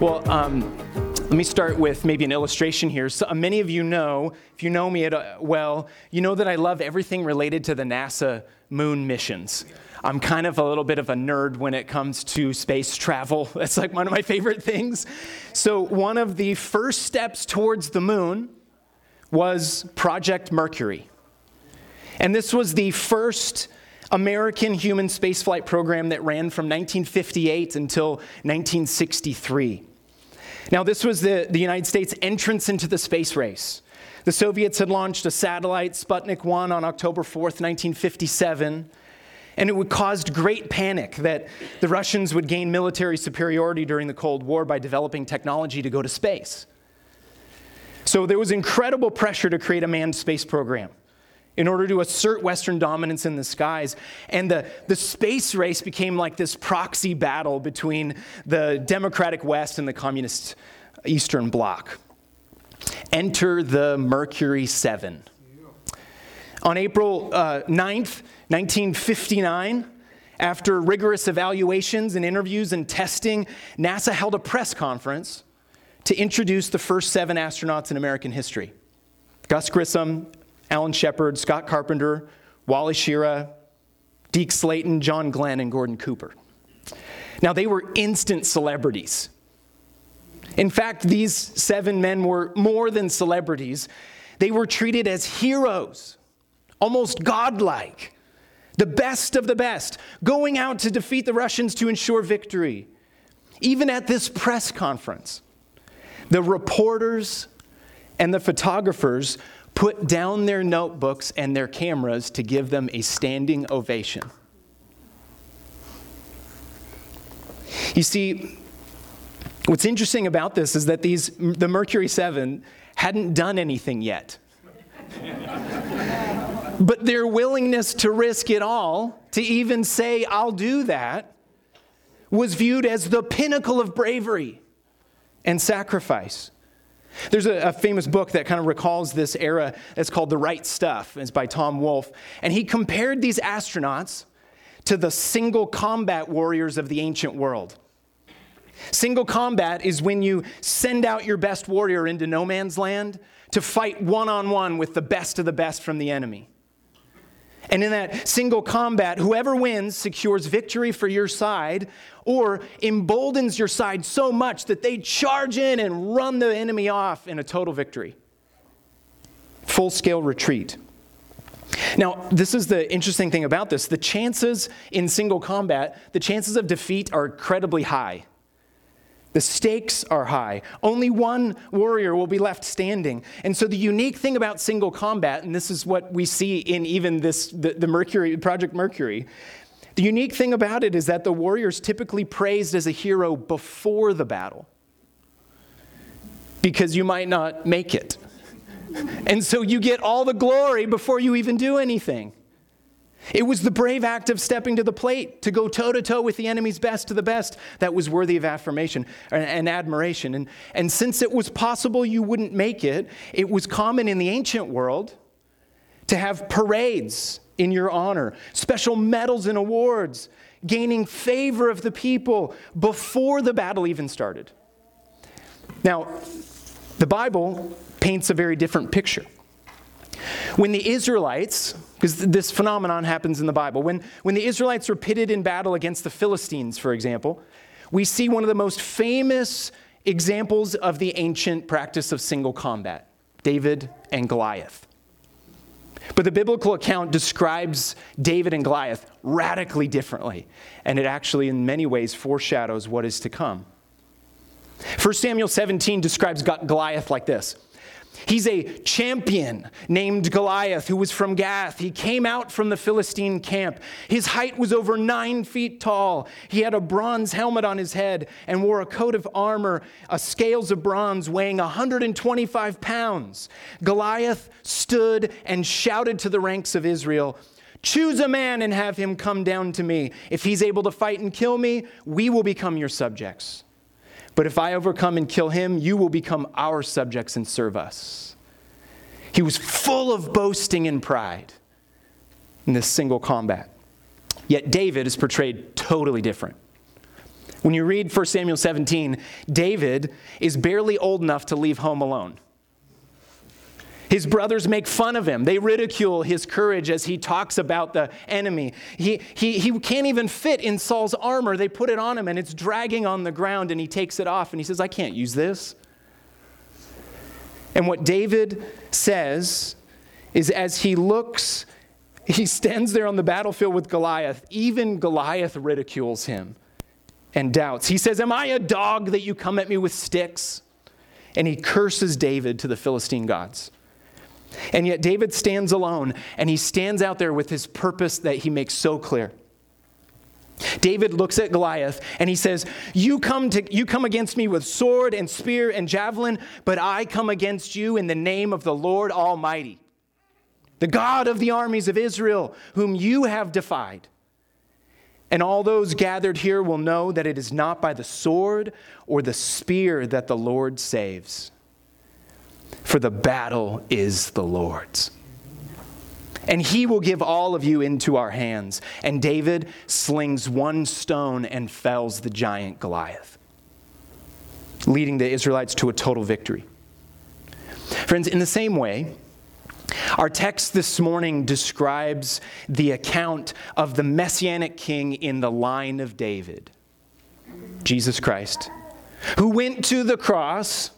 Well, um, let me start with maybe an illustration here. So, uh, many of you know, if you know me at, uh, well, you know that I love everything related to the NASA moon missions. I'm kind of a little bit of a nerd when it comes to space travel. That's like one of my favorite things. So, one of the first steps towards the moon was Project Mercury. And this was the first American human spaceflight program that ran from 1958 until 1963. Now, this was the, the United States' entrance into the space race. The Soviets had launched a satellite, Sputnik 1, on October 4th, 1957, and it caused great panic that the Russians would gain military superiority during the Cold War by developing technology to go to space. So there was incredible pressure to create a manned space program in order to assert Western dominance in the skies. And the, the space race became like this proxy battle between the democratic West and the communist Eastern Bloc. Enter the Mercury 7. On April uh, 9th, 1959, after rigorous evaluations and interviews and testing, NASA held a press conference to introduce the first seven astronauts in American history Gus Grissom, Alan Shepard, Scott Carpenter, Wally Schirra, Deke Slayton, John Glenn, and Gordon Cooper. Now, they were instant celebrities. In fact, these seven men were more than celebrities, they were treated as heroes, almost godlike, the best of the best, going out to defeat the Russians to ensure victory. Even at this press conference, the reporters and the photographers put down their notebooks and their cameras to give them a standing ovation. You see, what's interesting about this is that these, the Mercury 7 hadn't done anything yet. but their willingness to risk it all, to even say, I'll do that, was viewed as the pinnacle of bravery and sacrifice. There's a, a, famous book that kind of recalls this era. It's called The Right Stuff. It's by Tom Wolfe. And he compared these astronauts to the single combat warriors of the ancient world. Single combat is when you send out your best warrior into no man's land to fight one on one with the best of the best from the enemy. And in that single combat, whoever wins secures victory for your side or emboldens your side so much that they charge in and run the enemy off in a total victory. Full scale retreat. Now, this is the interesting thing about this. The chances in single combat, the chances of defeat are incredibly high. The stakes are high. Only one warrior will be left standing. And so the unique thing about single combat, and this is what we see in even this the, the Mercury Project Mercury, the unique thing about it is that the warrior is typically praised as a hero before the battle. Because you might not make it. And so you get all the glory before you even do anything. It was the brave act of stepping to the plate to go toe to toe with the enemy's best to the best that was worthy of affirmation and admiration. And, and since it was possible you wouldn't make it, it was common in the ancient world to have parades in your honor, special medals and awards, gaining favor of the people before the battle even started. Now, the Bible paints a very different picture. When the Israelites, because this phenomenon happens in the Bible, when, when the Israelites were pitted in battle against the Philistines, for example, we see one of the most famous examples of the ancient practice of single combat David and Goliath. But the biblical account describes David and Goliath radically differently, and it actually, in many ways, foreshadows what is to come. 1 Samuel 17 describes Goliath like this He's a champion named Goliath who was from Gath. He came out from the Philistine camp. His height was over nine feet tall. He had a bronze helmet on his head and wore a coat of armor, a scales of bronze weighing 125 pounds. Goliath stood and shouted to the ranks of Israel. Choose a man and have him come down to me. If he's able to fight and kill me, we will become your subjects. But if I overcome and kill him, you will become our subjects and serve us. He was full of boasting and pride in this single combat. Yet David is portrayed totally different. When you read 1 Samuel 17, David is barely old enough to leave home alone. His brothers make fun of him. They ridicule his courage as he talks about the enemy. He, he, he can't even fit in Saul's armor. They put it on him and it's dragging on the ground and he takes it off and he says, I can't use this. And what David says is as he looks, he stands there on the battlefield with Goliath. Even Goliath ridicules him and doubts. He says, Am I a dog that you come at me with sticks? And he curses David to the Philistine gods. And yet David stands alone and he stands out there with his purpose that he makes so clear. David looks at Goliath and he says, you come, to, you come against me with sword and spear and javelin, but I come against you in the name of the Lord Almighty, the God of the armies of Israel, whom you have defied. And all those gathered here will know that it is not by the sword or the spear that the Lord saves, for the battle is the Lord's. And he will give all of you into our hands. And David slings one stone and fells the giant Goliath, leading the Israelites to a total victory. Friends, in the same way, our text this morning describes the account of the messianic king in the line of David, Jesus Christ, who went to the cross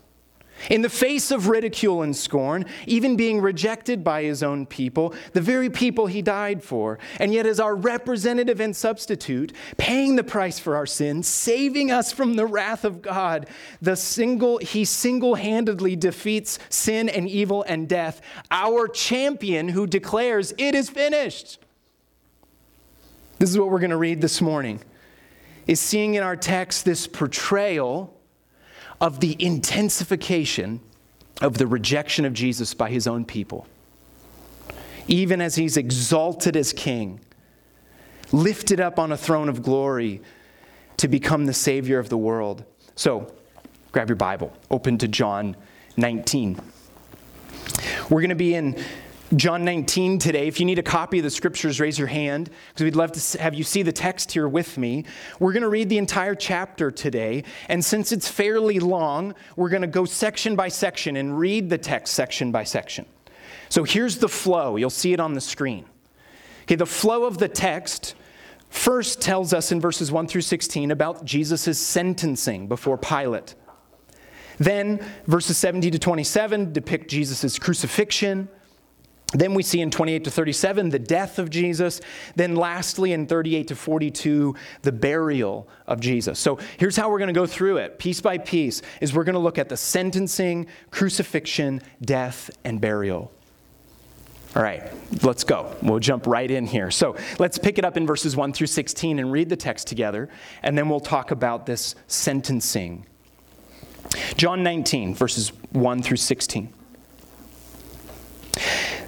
in the face of ridicule and scorn, even being rejected by his own people, the very people he died for, and yet as our representative and substitute, paying the price for our sins, saving us from the wrath of God, the single he single-handedly defeats sin and evil and death, our champion who declares it is finished. This is what we're going to read this morning. Is seeing in our text this portrayal of the intensification of the rejection of Jesus by his own people. Even as he's exalted as king, lifted up on a throne of glory to become the Savior of the world. So, grab your Bible, open to John 19. We're going to be in John 19 today. If you need a copy of the scriptures, raise your hand because we'd love to have you see the text here with me. We're going to read the entire chapter today. And since it's fairly long, we're going to go section by section and read the text section by section. So here's the flow. You'll see it on the screen. Okay, the flow of the text first tells us in verses 1 through 16 about Jesus' sentencing before Pilate. Then verses 70 to 27 depict Jesus' crucifixion. Then we see in 28 to 37 the death of Jesus. Then, lastly, in 38 to 42, the burial of Jesus. So, here's how we're going to go through it, piece by piece, is we're going to look at the sentencing, crucifixion, death, and burial. All right, let's go. We'll jump right in here. So, let's pick it up in verses 1 through 16 and read the text together, and then we'll talk about this sentencing. John 19, verses 1 through 16.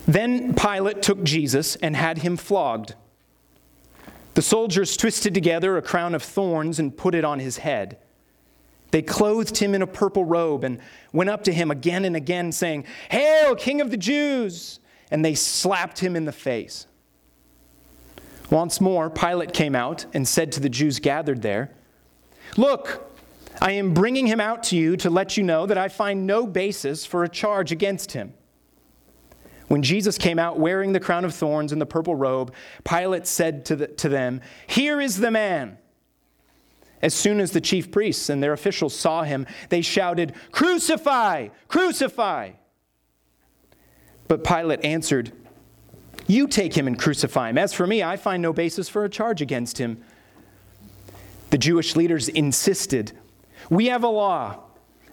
Then Pilate took Jesus and had him flogged. The soldiers twisted together a crown of thorns and put it on his head. They clothed him in a purple robe and went up to him again and again, saying, Hail, King of the Jews! And they slapped him in the face. Once more, Pilate came out and said to the Jews gathered there, Look, I am bringing him out to you to let you know that I find no basis for a charge against him. When Jesus came out wearing the crown of thorns and the purple robe, Pilate said to, the, to them, Here is the man. As soon as the chief priests and their officials saw him, they shouted, Crucify! Crucify! But Pilate answered, You take him and crucify him. As for me, I find no basis for a charge against him. The Jewish leaders insisted, We have a law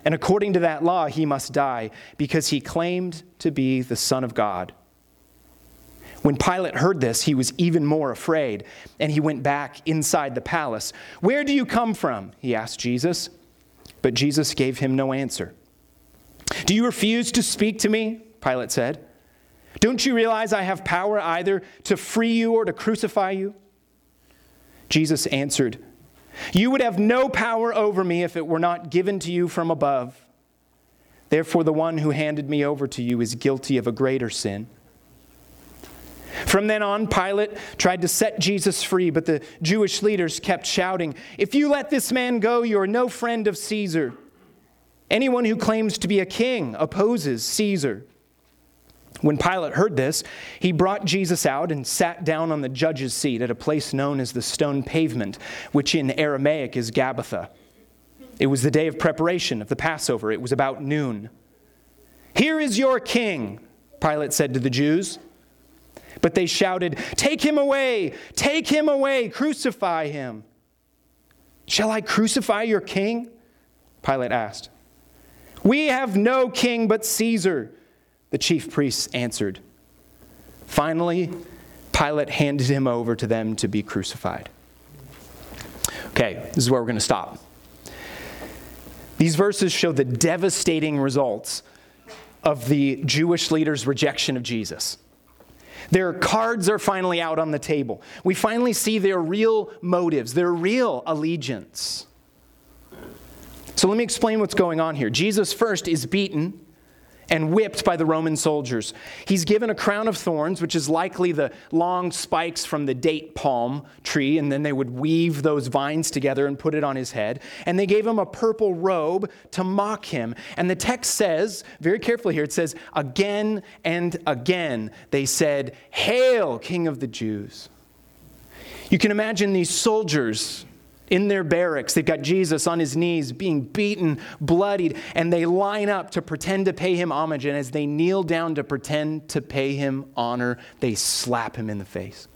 and according to that law, he must die because he claimed to be the Son of God. When Pilate heard this, he was even more afraid, and he went back inside the palace. Where do you come from? He asked Jesus. But Jesus gave him no answer. Do you refuse to speak to me? Pilate said. Don't you realize I have power either to free you or to crucify you? Jesus answered, you would have no power over me if it were not given to you from above. Therefore, the one who handed me over to you is guilty of a greater sin. From then on, Pilate tried to set Jesus free, but the Jewish leaders kept shouting, If you let this man go, you are no friend of Caesar. Anyone who claims to be a king opposes Caesar. When Pilate heard this, he brought Jesus out and sat down on the judge's seat at a place known as the stone pavement, which in Aramaic is Gabbatha. It was the day of preparation of the Passover. It was about noon. Here is your king, Pilate said to the Jews. But they shouted, Take him away! Take him away! Crucify him! Shall I crucify your king? Pilate asked. We have no king but Caesar, the chief priests answered. Finally, Pilate handed him over to them to be crucified. Okay, this is where we're going to stop. These verses show the devastating results of the Jewish leaders' rejection of Jesus. Their cards are finally out on the table. We finally see their real motives, their real allegiance. So let me explain what's going on here. Jesus first is beaten and whipped by the Roman soldiers. He's given a crown of thorns, which is likely the long spikes from the date palm tree, and then they would weave those vines together and put it on his head. And they gave him a purple robe to mock him. And the text says, very carefully here, it says, again and again, they said, Hail, King of the Jews. You can imagine these soldiers in their barracks. They've got Jesus on his knees, being beaten, bloodied, and they line up to pretend to pay him homage. And as they kneel down to pretend to pay him honor, they slap him in the face.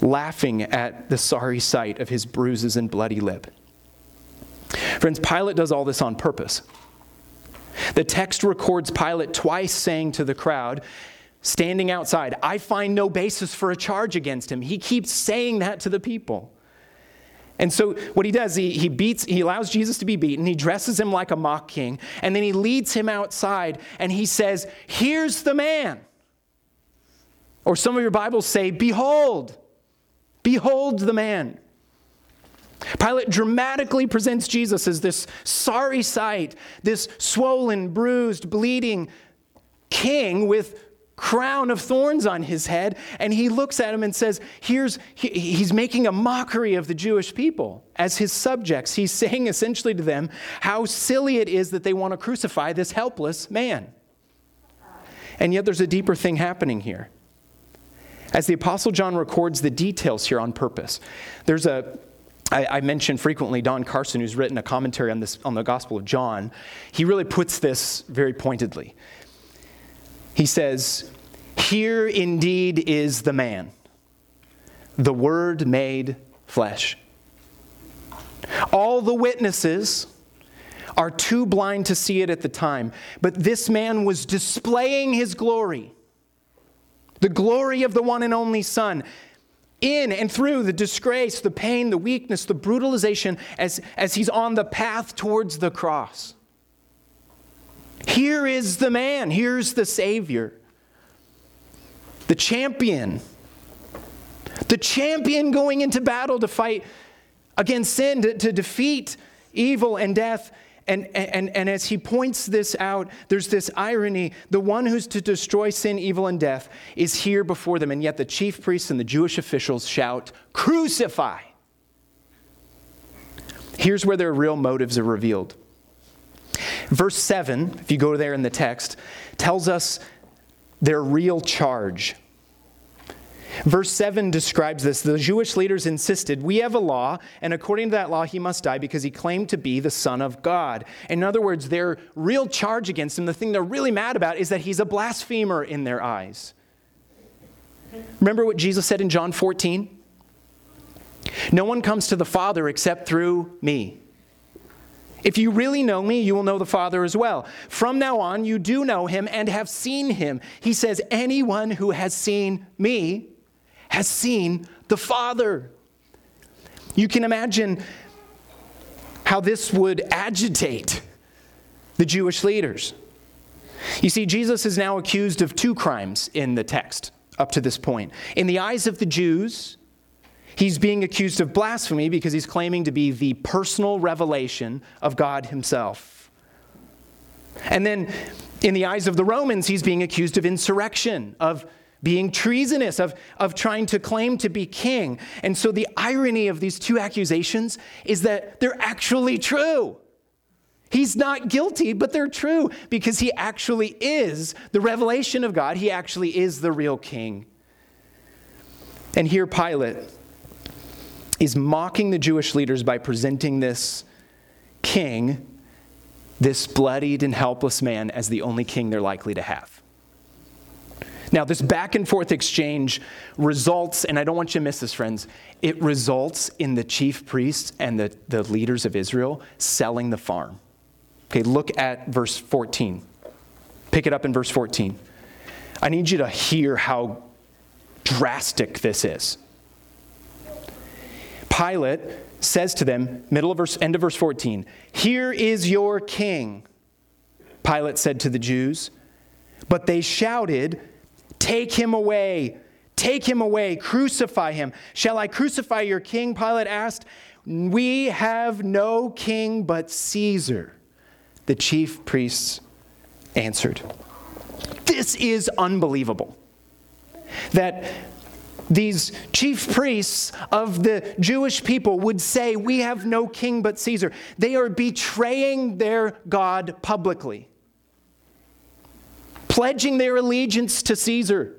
Laughing at the sorry sight of his bruises and bloody lip. Friends, Pilate does all this on purpose. The text records Pilate twice saying to the crowd, standing outside. I find no basis for a charge against him. He keeps saying that to the people. And so what he does, he, he beats, he allows Jesus to be beaten, he dresses him like a mock king, and then he leads him outside and he says, Here's the man. Or some of your Bibles say, Behold, behold the man. Pilate dramatically presents Jesus as this sorry sight, this swollen, bruised, bleeding king with crown of thorns on his head, and he looks at him and says, Here's, he, he's making a mockery of the Jewish people as his subjects. He's saying essentially to them how silly it is that they want to crucify this helpless man. And yet there's a deeper thing happening here. As the Apostle John records the details here on purpose, there's a I, I mention frequently Don Carson, who's written a commentary on this on the Gospel of John. He really puts this very pointedly. He says, Here indeed is the man, the Word made flesh. All the witnesses are too blind to see it at the time, but this man was displaying his glory, the glory of the one and only Son. In and through the disgrace, the pain, the weakness, the brutalization, as, as he's on the path towards the cross. Here is the man, here's the Savior, the champion. The champion going into battle to fight against sin, to, to defeat evil and death. And, and, and as he points this out, there's this irony. The one who's to destroy sin, evil, and death is here before them, and yet the chief priests and the Jewish officials shout, Crucify! Here's where their real motives are revealed. Verse 7, if you go there in the text, tells us their real charge. Verse 7 describes this. The Jewish leaders insisted, We have a law, and according to that law, he must die because he claimed to be the Son of God. In other words, their real charge against him, the thing they're really mad about, is that he's a blasphemer in their eyes. Remember what Jesus said in John 14? No one comes to the Father except through me. If you really know me, you will know the Father as well. From now on, you do know him and have seen him. He says, Anyone who has seen me has seen the Father. You can imagine how this would agitate the Jewish leaders. You see, Jesus is now accused of two crimes in the text up to this point. In the eyes of the Jews, He's being accused of blasphemy because he's claiming to be the personal revelation of God himself. And then In the eyes of the Romans, he's being accused of insurrection, of being treasonous, of, of trying to claim to be king. And so the irony of these two accusations is that they're actually true. He's not guilty, but they're true because he actually is the revelation of God. He actually is the real king. And here Pilate is mocking the Jewish leaders by presenting this king, this bloodied and helpless man, as the only king they're likely to have. Now, this back and forth exchange results, and I don't want you to miss this, friends, it results in the chief priests and the, the leaders of Israel selling the farm. Okay, look at verse 14. Pick it up in verse 14. I need you to hear how drastic this is. Pilate says to them, middle of verse, end of verse 14, Here is your king. Pilate said to the Jews, but they shouted, Take him away, take him away, crucify him. Shall I crucify your king? Pilate asked. We have no king but Caesar. The chief priests answered. This is unbelievable. That these chief priests of the Jewish people would say, We have no king but Caesar. They are betraying their God publicly, pledging their allegiance to Caesar,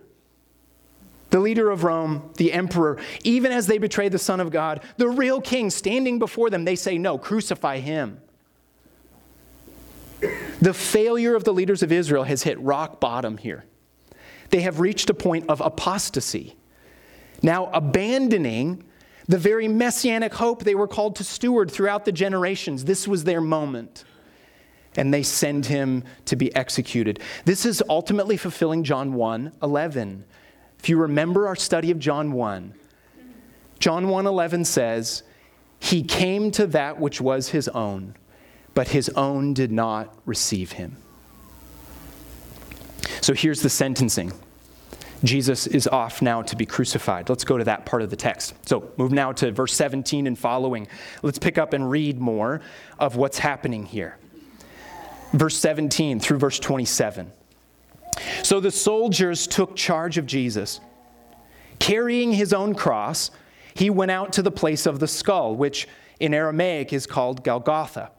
the leader of Rome, the emperor. Even as they betray the Son of God, the real king standing before them, they say, No, crucify him. The failure of the leaders of Israel has hit rock bottom here. They have reached a point of apostasy, now abandoning the very messianic hope they were called to steward throughout the generations. This was their moment. And they send him to be executed. This is ultimately fulfilling John 1 11. If you remember our study of John 1, John 1 11 says, He came to that which was his own but his own did not receive him. So here's the sentencing. Jesus is off now to be crucified. Let's go to that part of the text. So move now to verse 17 and following. Let's pick up and read more of what's happening here. Verse 17 through verse 27. So the soldiers took charge of Jesus. Carrying his own cross, he went out to the place of the skull, which in Aramaic is called Golgotha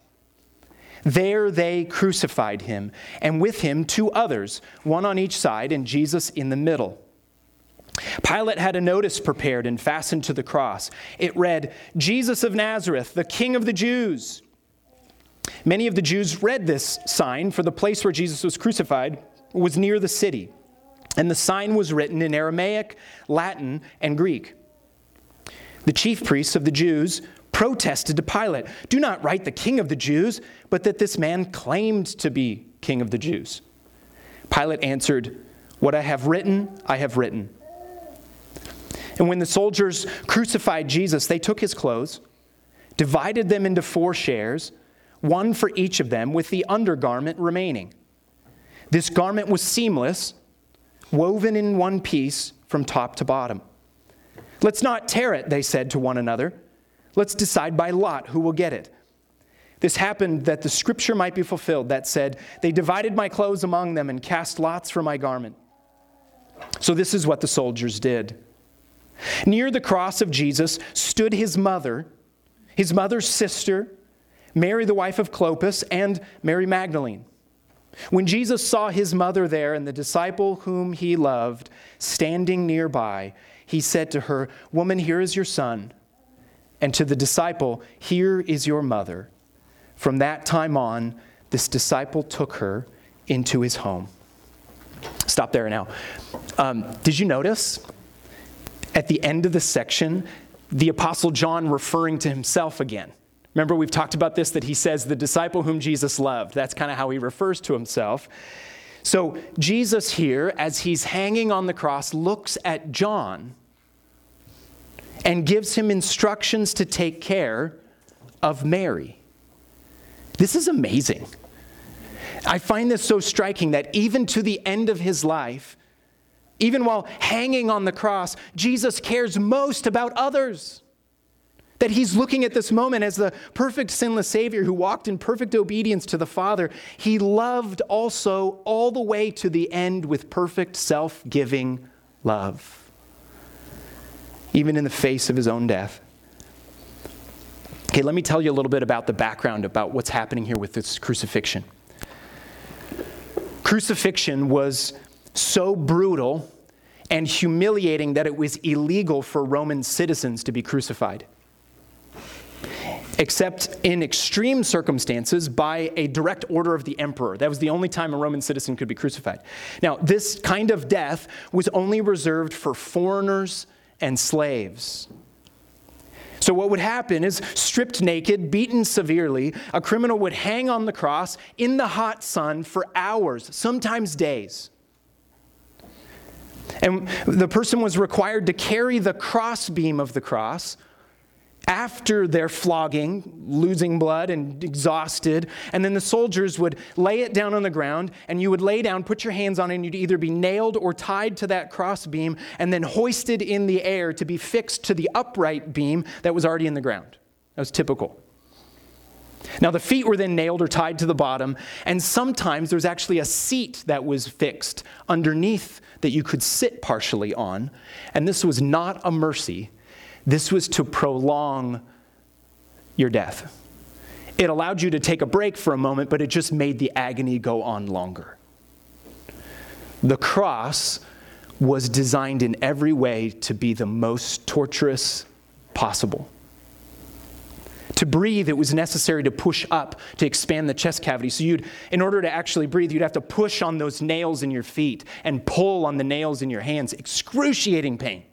there they crucified him, and with him two others, one on each side, and Jesus in the middle. Pilate had a notice prepared and fastened to the cross. It read, Jesus of Nazareth, the King of the Jews. Many of the Jews read this sign, for the place where Jesus was crucified was near the city. And the sign was written in Aramaic, Latin, and Greek. The chief priests of the Jews protested to Pilate, Do not write the king of the Jews, but that this man claimed to be king of the Jews. Pilate answered, What I have written, I have written. And when the soldiers crucified Jesus, they took his clothes, divided them into four shares, one for each of them, with the undergarment remaining. This garment was seamless, woven in one piece from top to bottom. Let's not tear it, they said to one another. Let's decide by lot who will get it. This happened that the scripture might be fulfilled that said, They divided my clothes among them and cast lots for my garment. So this is what the soldiers did. Near the cross of Jesus stood his mother, his mother's sister, Mary, the wife of Clopas, and Mary Magdalene. When Jesus saw his mother there and the disciple whom he loved standing nearby, he said to her, Woman, here is your son and to the disciple, Here is your mother. From that time on, this disciple took her into his home. Stop there now. Um, did you notice at the end of the section, the Apostle John referring to himself again? Remember, we've talked about this that he says, the disciple whom Jesus loved. That's kind of how he refers to himself. So, Jesus here, as he's hanging on the cross, looks at John and gives him instructions to take care of Mary. This is amazing. I find this so striking that even to the end of his life, even while hanging on the cross, Jesus cares most about others. That he's looking at this moment as the perfect sinless Savior who walked in perfect obedience to the Father. He loved also all the way to the end with perfect self giving love, even in the face of his own death. Okay, let me tell you a little bit about the background about what's happening here with this crucifixion. Crucifixion was so brutal and humiliating that it was illegal for Roman citizens to be crucified except in extreme circumstances by a direct order of the emperor. That was the only time a Roman citizen could be crucified. Now, this kind of death was only reserved for foreigners and slaves. So, what would happen is, stripped naked, beaten severely, a criminal would hang on the cross in the hot sun for hours, sometimes days. And the person was required to carry the crossbeam of the cross after their flogging, losing blood and exhausted, and then the soldiers would lay it down on the ground, and you would lay down, put your hands on it, and you'd either be nailed or tied to that crossbeam, and then hoisted in the air to be fixed to the upright beam that was already in the ground. That was typical. Now, the feet were then nailed or tied to the bottom, and sometimes there's actually a seat that was fixed underneath that you could sit partially on, and this was not a mercy this was to prolong your death. It allowed you to take a break for a moment, but it just made the agony go on longer. The cross was designed in every way to be the most torturous possible. To breathe, it was necessary to push up to expand the chest cavity. So you'd, in order to actually breathe, you'd have to push on those nails in your feet and pull on the nails in your hands. Excruciating pain.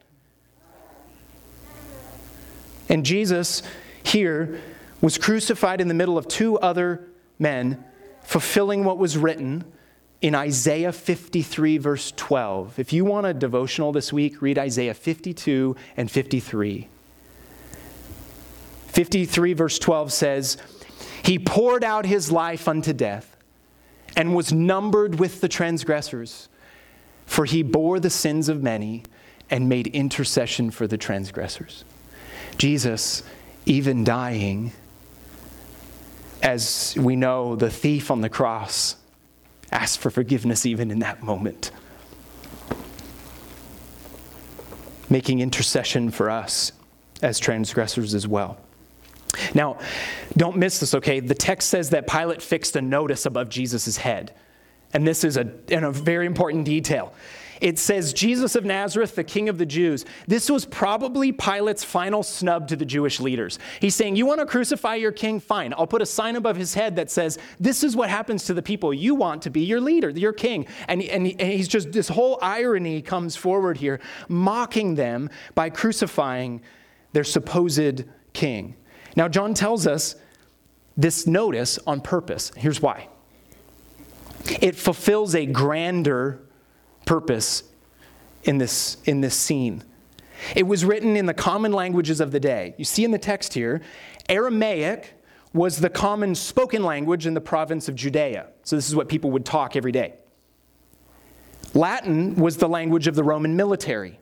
And Jesus here was crucified in the middle of two other men, fulfilling what was written in Isaiah 53, verse 12. If you want a devotional this week, read Isaiah 52 and 53. 53, verse 12 says, He poured out his life unto death and was numbered with the transgressors, for he bore the sins of many and made intercession for the transgressors. Jesus, even dying, as we know, the thief on the cross asked for forgiveness even in that moment, making intercession for us as transgressors as well. Now, don't miss this, okay? The text says that Pilate fixed a notice above Jesus' head. And this is a, and a very important detail. It says, Jesus of Nazareth, the King of the Jews. This was probably Pilate's final snub to the Jewish leaders. He's saying, You want to crucify your king? Fine. I'll put a sign above his head that says, This is what happens to the people you want to be your leader, your king. And, and, and he's just, this whole irony comes forward here, mocking them by crucifying their supposed king. Now, John tells us this notice on purpose. Here's why it fulfills a grander purpose in this, in this scene. It was written in the common languages of the day. You see in the text here, Aramaic was the common spoken language in the province of Judea. So this is what people would talk every day. Latin was the language of the Roman military.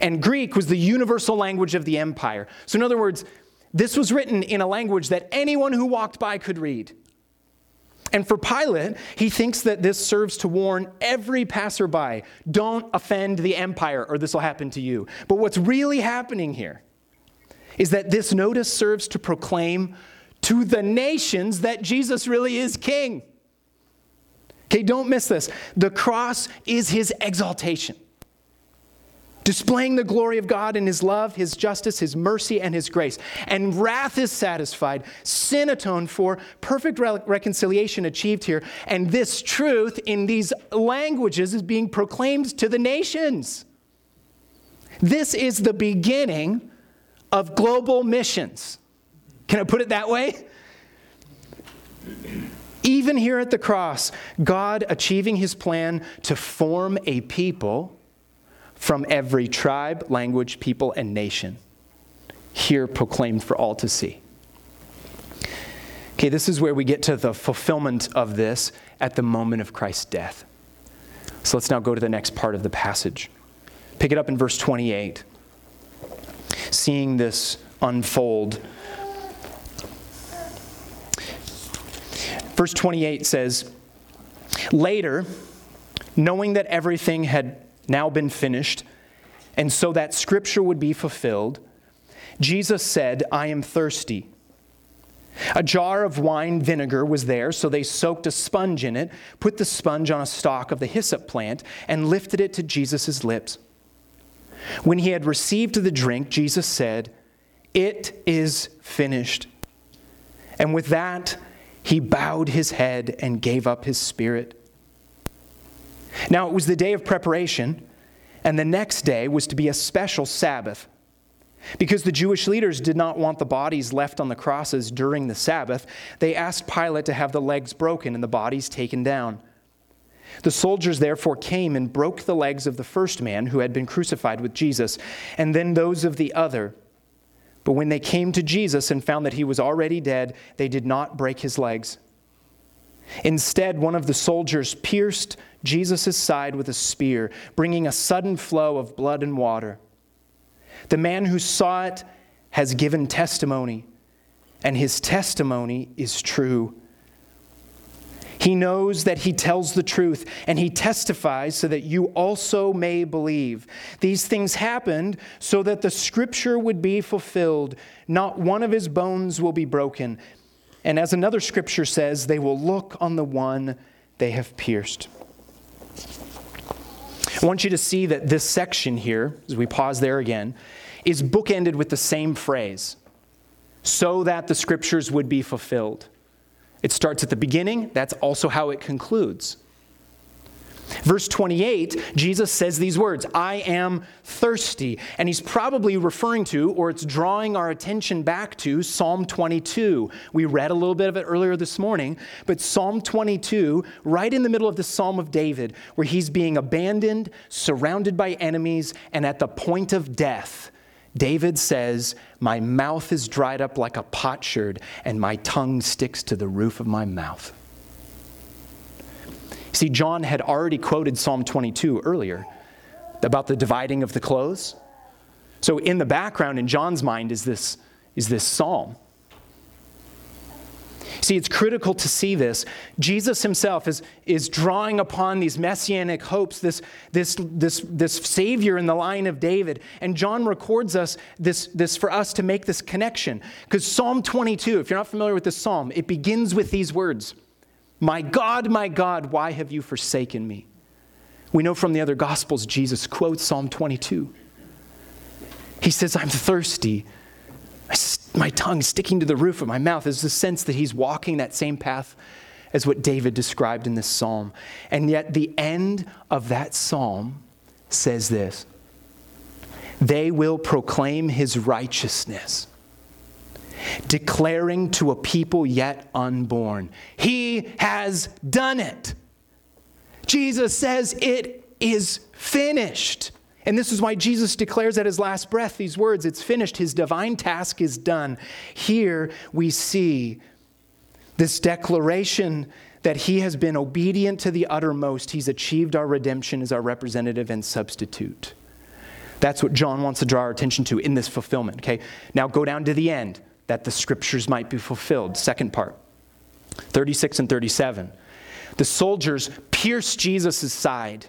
And Greek was the universal language of the empire. So, in other words, this was written in a language that anyone who walked by could read. And for Pilate, he thinks that this serves to warn every passerby don't offend the empire or this will happen to you. But what's really happening here is that this notice serves to proclaim to the nations that Jesus really is king. Okay, don't miss this. The cross is his exaltation displaying the glory of God in his love, his justice, his mercy, and his grace. And wrath is satisfied, sin atoned for, perfect re- reconciliation achieved here. And this truth in these languages is being proclaimed to the nations. This is the beginning of global missions. Can I put it that way? Even here at the cross, God achieving his plan to form a people from every tribe, language, people, and nation, here proclaimed for all to see. Okay, this is where we get to the fulfillment of this at the moment of Christ's death. So let's now go to the next part of the passage. Pick it up in verse 28. Seeing this unfold. Verse 28 says, Later, knowing that everything had now been finished, and so that scripture would be fulfilled, Jesus said, I am thirsty. A jar of wine vinegar was there, so they soaked a sponge in it, put the sponge on a stalk of the hyssop plant, and lifted it to Jesus' lips. When he had received the drink, Jesus said, It is finished. And with that, he bowed his head and gave up his spirit. Now it was the day of preparation, and the next day was to be a special Sabbath. Because the Jewish leaders did not want the bodies left on the crosses during the Sabbath, they asked Pilate to have the legs broken and the bodies taken down. The soldiers therefore came and broke the legs of the first man who had been crucified with Jesus, and then those of the other. But when they came to Jesus and found that he was already dead, they did not break his legs. Instead, one of the soldiers pierced Jesus' side with a spear, bringing a sudden flow of blood and water. The man who saw it has given testimony, and his testimony is true. He knows that he tells the truth, and he testifies so that you also may believe. These things happened so that the scripture would be fulfilled. Not one of his bones will be broken. And as another scripture says, they will look on the one they have pierced. I want you to see that this section here, as we pause there again, is bookended with the same phrase so that the scriptures would be fulfilled. It starts at the beginning, that's also how it concludes. Verse 28, Jesus says these words I am thirsty. And he's probably referring to, or it's drawing our attention back to, Psalm 22. We read a little bit of it earlier this morning, but Psalm 22, right in the middle of the Psalm of David, where he's being abandoned, surrounded by enemies, and at the point of death. David says, My mouth is dried up like a potsherd, and my tongue sticks to the roof of my mouth. See, John had already quoted Psalm 22 earlier about the dividing of the clothes. So, in the background, in John's mind, is this, is this psalm. See, it's critical to see this. Jesus himself is, is drawing upon these messianic hopes, this, this, this, this Savior in the line of David. And John records us this, this for us to make this connection. Because Psalm 22, if you're not familiar with this psalm, it begins with these words My God, my God, why have you forsaken me? We know from the other Gospels, Jesus quotes Psalm 22. He says, I'm thirsty my tongue sticking to the roof of my mouth is the sense that he's walking that same path as what David described in this psalm. And yet, the end of that psalm says this They will proclaim his righteousness, declaring to a people yet unborn, He has done it. Jesus says, It is finished. And this is why Jesus declares at his last breath these words It's finished. His divine task is done. Here we see this declaration that he has been obedient to the uttermost. He's achieved our redemption as our representative and substitute. That's what John wants to draw our attention to in this fulfillment. Okay, now go down to the end that the scriptures might be fulfilled. Second part 36 and 37. The soldiers pierced Jesus' side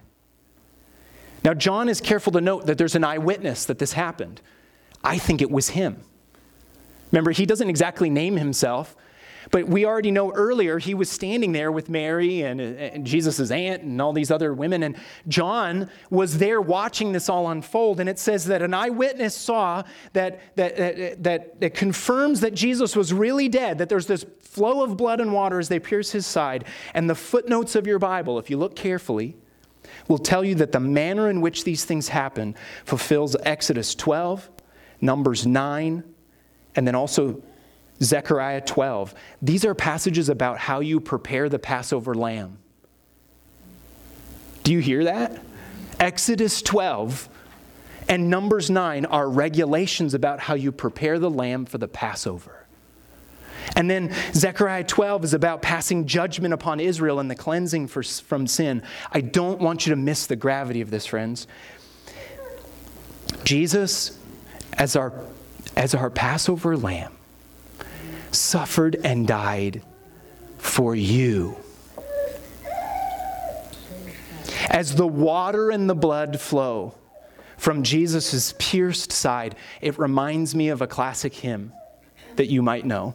now, John is careful to note that there's an eyewitness that this happened. I think it was him. Remember, he doesn't exactly name himself, but we already know earlier he was standing there with Mary and, and Jesus' aunt and all these other women. And John was there watching this all unfold. And it says that an eyewitness saw that, that, that, that, that confirms that Jesus was really dead, that there's this flow of blood and water as they pierce his side. And the footnotes of your Bible, if you look carefully, will tell you that the manner in which these things happen fulfills Exodus 12, Numbers 9, and then also Zechariah 12. These are passages about how you prepare the Passover lamb. Do you hear that? Exodus 12 and Numbers 9 are regulations about how you prepare the lamb for the Passover. And then Zechariah 12 is about passing judgment upon Israel and the cleansing for, from sin. I don't want you to miss the gravity of this, friends. Jesus, as our, as our Passover lamb, suffered and died for you. As the water and the blood flow from Jesus' pierced side, it reminds me of a classic hymn that you might know.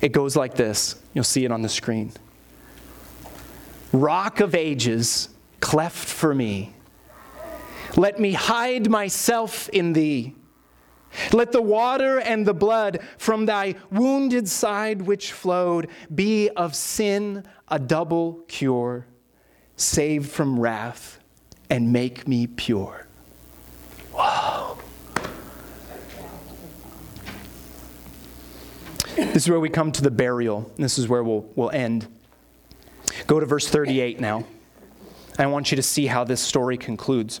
It goes like this. You'll see it on the screen. Rock of ages, cleft for me. Let me hide myself in thee. Let the water and the blood from thy wounded side which flowed be of sin a double cure, save from wrath and make me pure. Wow. This is where we come to the burial. This is where we'll, we'll end. Go to verse 38 now. I want you to see how this story concludes.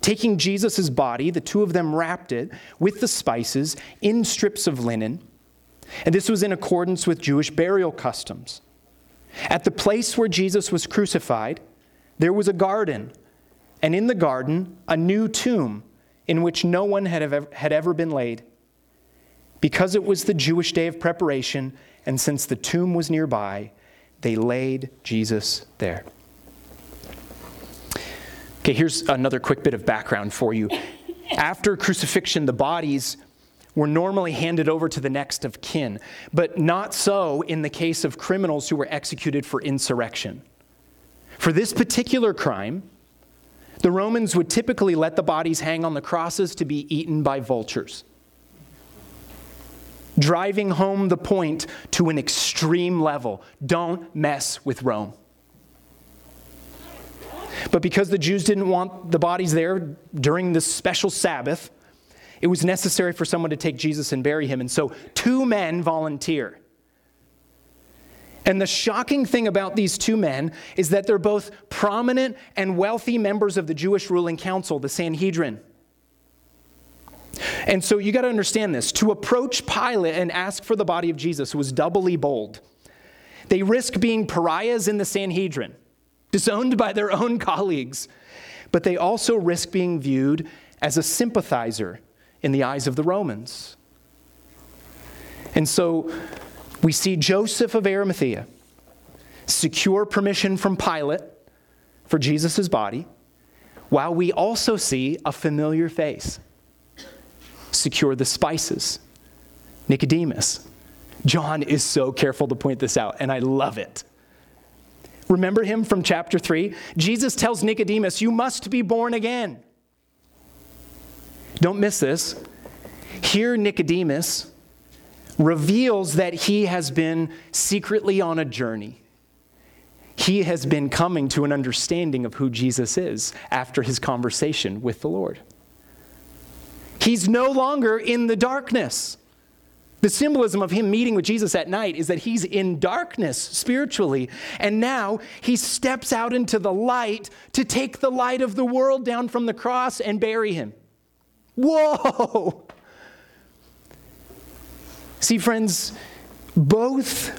Taking Jesus' body, the two of them wrapped it with the spices in strips of linen. And this was in accordance with Jewish burial customs. At the place where Jesus was crucified, there was a garden, and in the garden, a new tomb in which no one had ever, had ever been laid. Because it was the Jewish day of preparation, and since the tomb was nearby, they laid Jesus there. Okay, here's another quick bit of background for you. After crucifixion, the bodies were normally handed over to the next of kin, but not so in the case of criminals who were executed for insurrection. For this particular crime, the Romans would typically let the bodies hang on the crosses to be eaten by vultures, driving home the point to an extreme level. Don't mess with Rome. But because the Jews didn't want the bodies there during this special Sabbath, it was necessary for someone to take Jesus and bury him. And so two men volunteer. And the shocking thing about these two men is that they're both prominent and wealthy members of the Jewish ruling council, the Sanhedrin. And so you got to understand this. To approach Pilate and ask for the body of Jesus was doubly bold. They risk being pariahs in the Sanhedrin disowned by their own colleagues, but they also risk being viewed as a sympathizer in the eyes of the Romans. And so we see Joseph of Arimathea secure permission from Pilate for Jesus' body, while we also see a familiar face secure the spices. Nicodemus. John is so careful to point this out, and I love it. Remember him from chapter 3? Jesus tells Nicodemus, You must be born again. Don't miss this. Here, Nicodemus reveals that he has been secretly on a journey. He has been coming to an understanding of who Jesus is after his conversation with the Lord. He's no longer in the darkness. The symbolism of him meeting with Jesus at night is that he's in darkness spiritually, and now he steps out into the light to take the light of the world down from the cross and bury him. Whoa! See, friends, both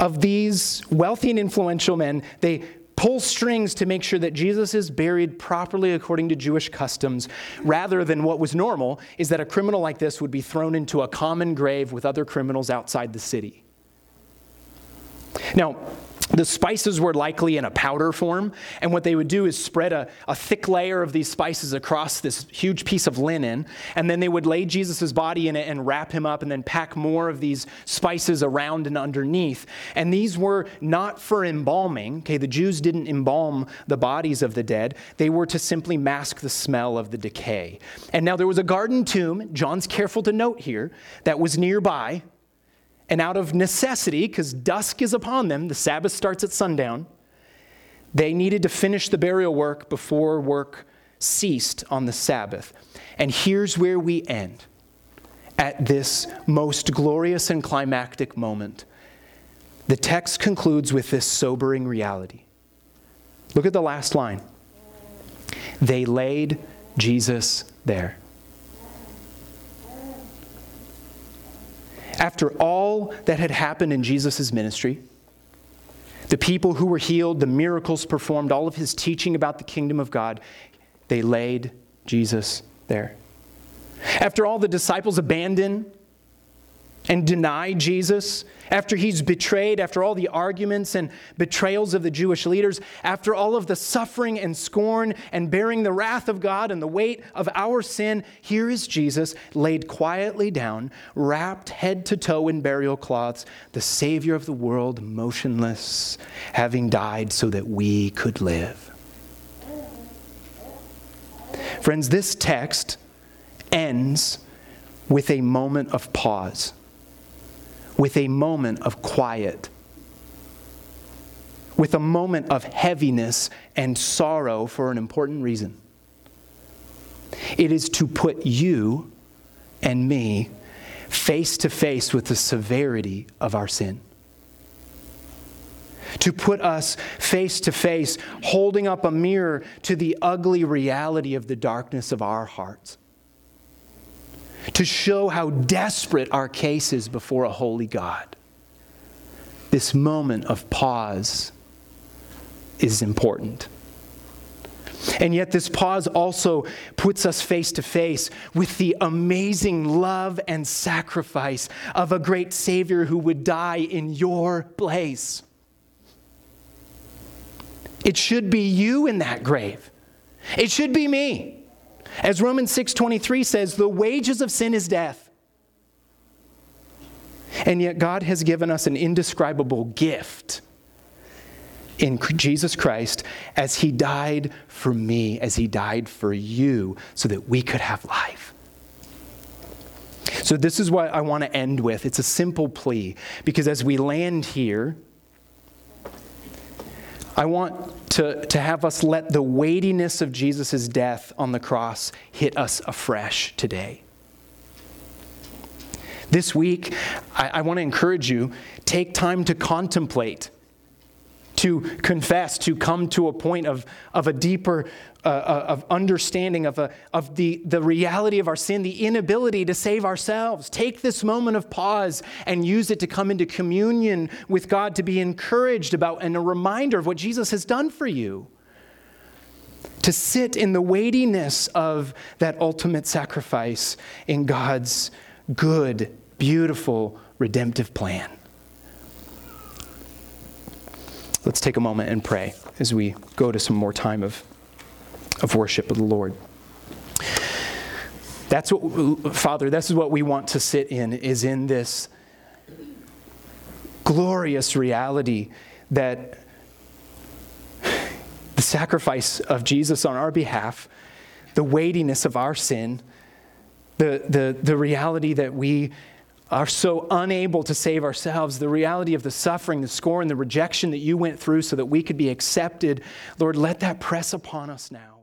of these wealthy and influential men, they pull strings to make sure that Jesus is buried properly according to Jewish customs, rather than what was normal is that a criminal like this would be thrown into a common grave with other criminals outside the city. Now, the spices were likely in a powder form, and what they would do is spread a, a thick layer of these spices across this huge piece of linen, and then they would lay Jesus' body in it and wrap him up, and then pack more of these spices around and underneath. And these were not for embalming. Okay, the Jews didn't embalm the bodies of the dead, they were to simply mask the smell of the decay. And now there was a garden tomb, John's careful to note here, that was nearby and out of necessity, because dusk is upon them, the Sabbath starts at sundown, they needed to finish the burial work before work ceased on the Sabbath. And here's where we end. at this most glorious and climactic moment, the text concludes with this sobering reality. Look at the last line. They laid Jesus there. After all that had happened in Jesus' ministry, the people who were healed, the miracles performed, all of his teaching about the kingdom of God, they laid Jesus there. After all the disciples abandoned and deny Jesus, after he's betrayed, after all the arguments and betrayals of the Jewish leaders, after all of the suffering and scorn and bearing the wrath of God and the weight of our sin, here is Jesus laid quietly down, wrapped head to toe in burial cloths, the Savior of the world, motionless, having died so that we could live. Friends, this text ends with a moment of pause with a moment of quiet, with a moment of heaviness and sorrow for an important reason. It is to put you and me face to face with the severity of our sin. To put us face to face, holding up a mirror to the ugly reality of the darkness of our hearts to show how desperate our case is before a holy God. This moment of pause is important. And yet, this pause also puts us face to face with the amazing love and sacrifice of a great Savior who would die in your place. It should be you in that grave, it should be me. As Romans 6:23 says, the wages of sin is death. And yet God has given us an indescribable gift in Jesus Christ as he died for me, as he died for you so that we could have life. So this is what I want to end with. It's a simple plea because as we land here, I want to, to have us let the weightiness of Jesus' death on the cross hit us afresh today. This week, I, I want to encourage you take time to contemplate to confess, to come to a point of, of a deeper uh, uh, of understanding of, a, of the, the reality of our sin, the inability to save ourselves. Take this moment of pause and use it to come into communion with God, to be encouraged about and a reminder of what Jesus has done for you. To sit in the weightiness of that ultimate sacrifice in God's good, beautiful, redemptive plan. Let's take a moment and pray as we go to some more time of, of worship of the Lord. That's what, Father, this is what we want to sit in, is in this glorious reality that the sacrifice of Jesus on our behalf, the weightiness of our sin, the, the, the reality that we are so unable to save ourselves, the reality of the suffering, the scorn, the rejection that you went through so that we could be accepted, Lord, let that press upon us now.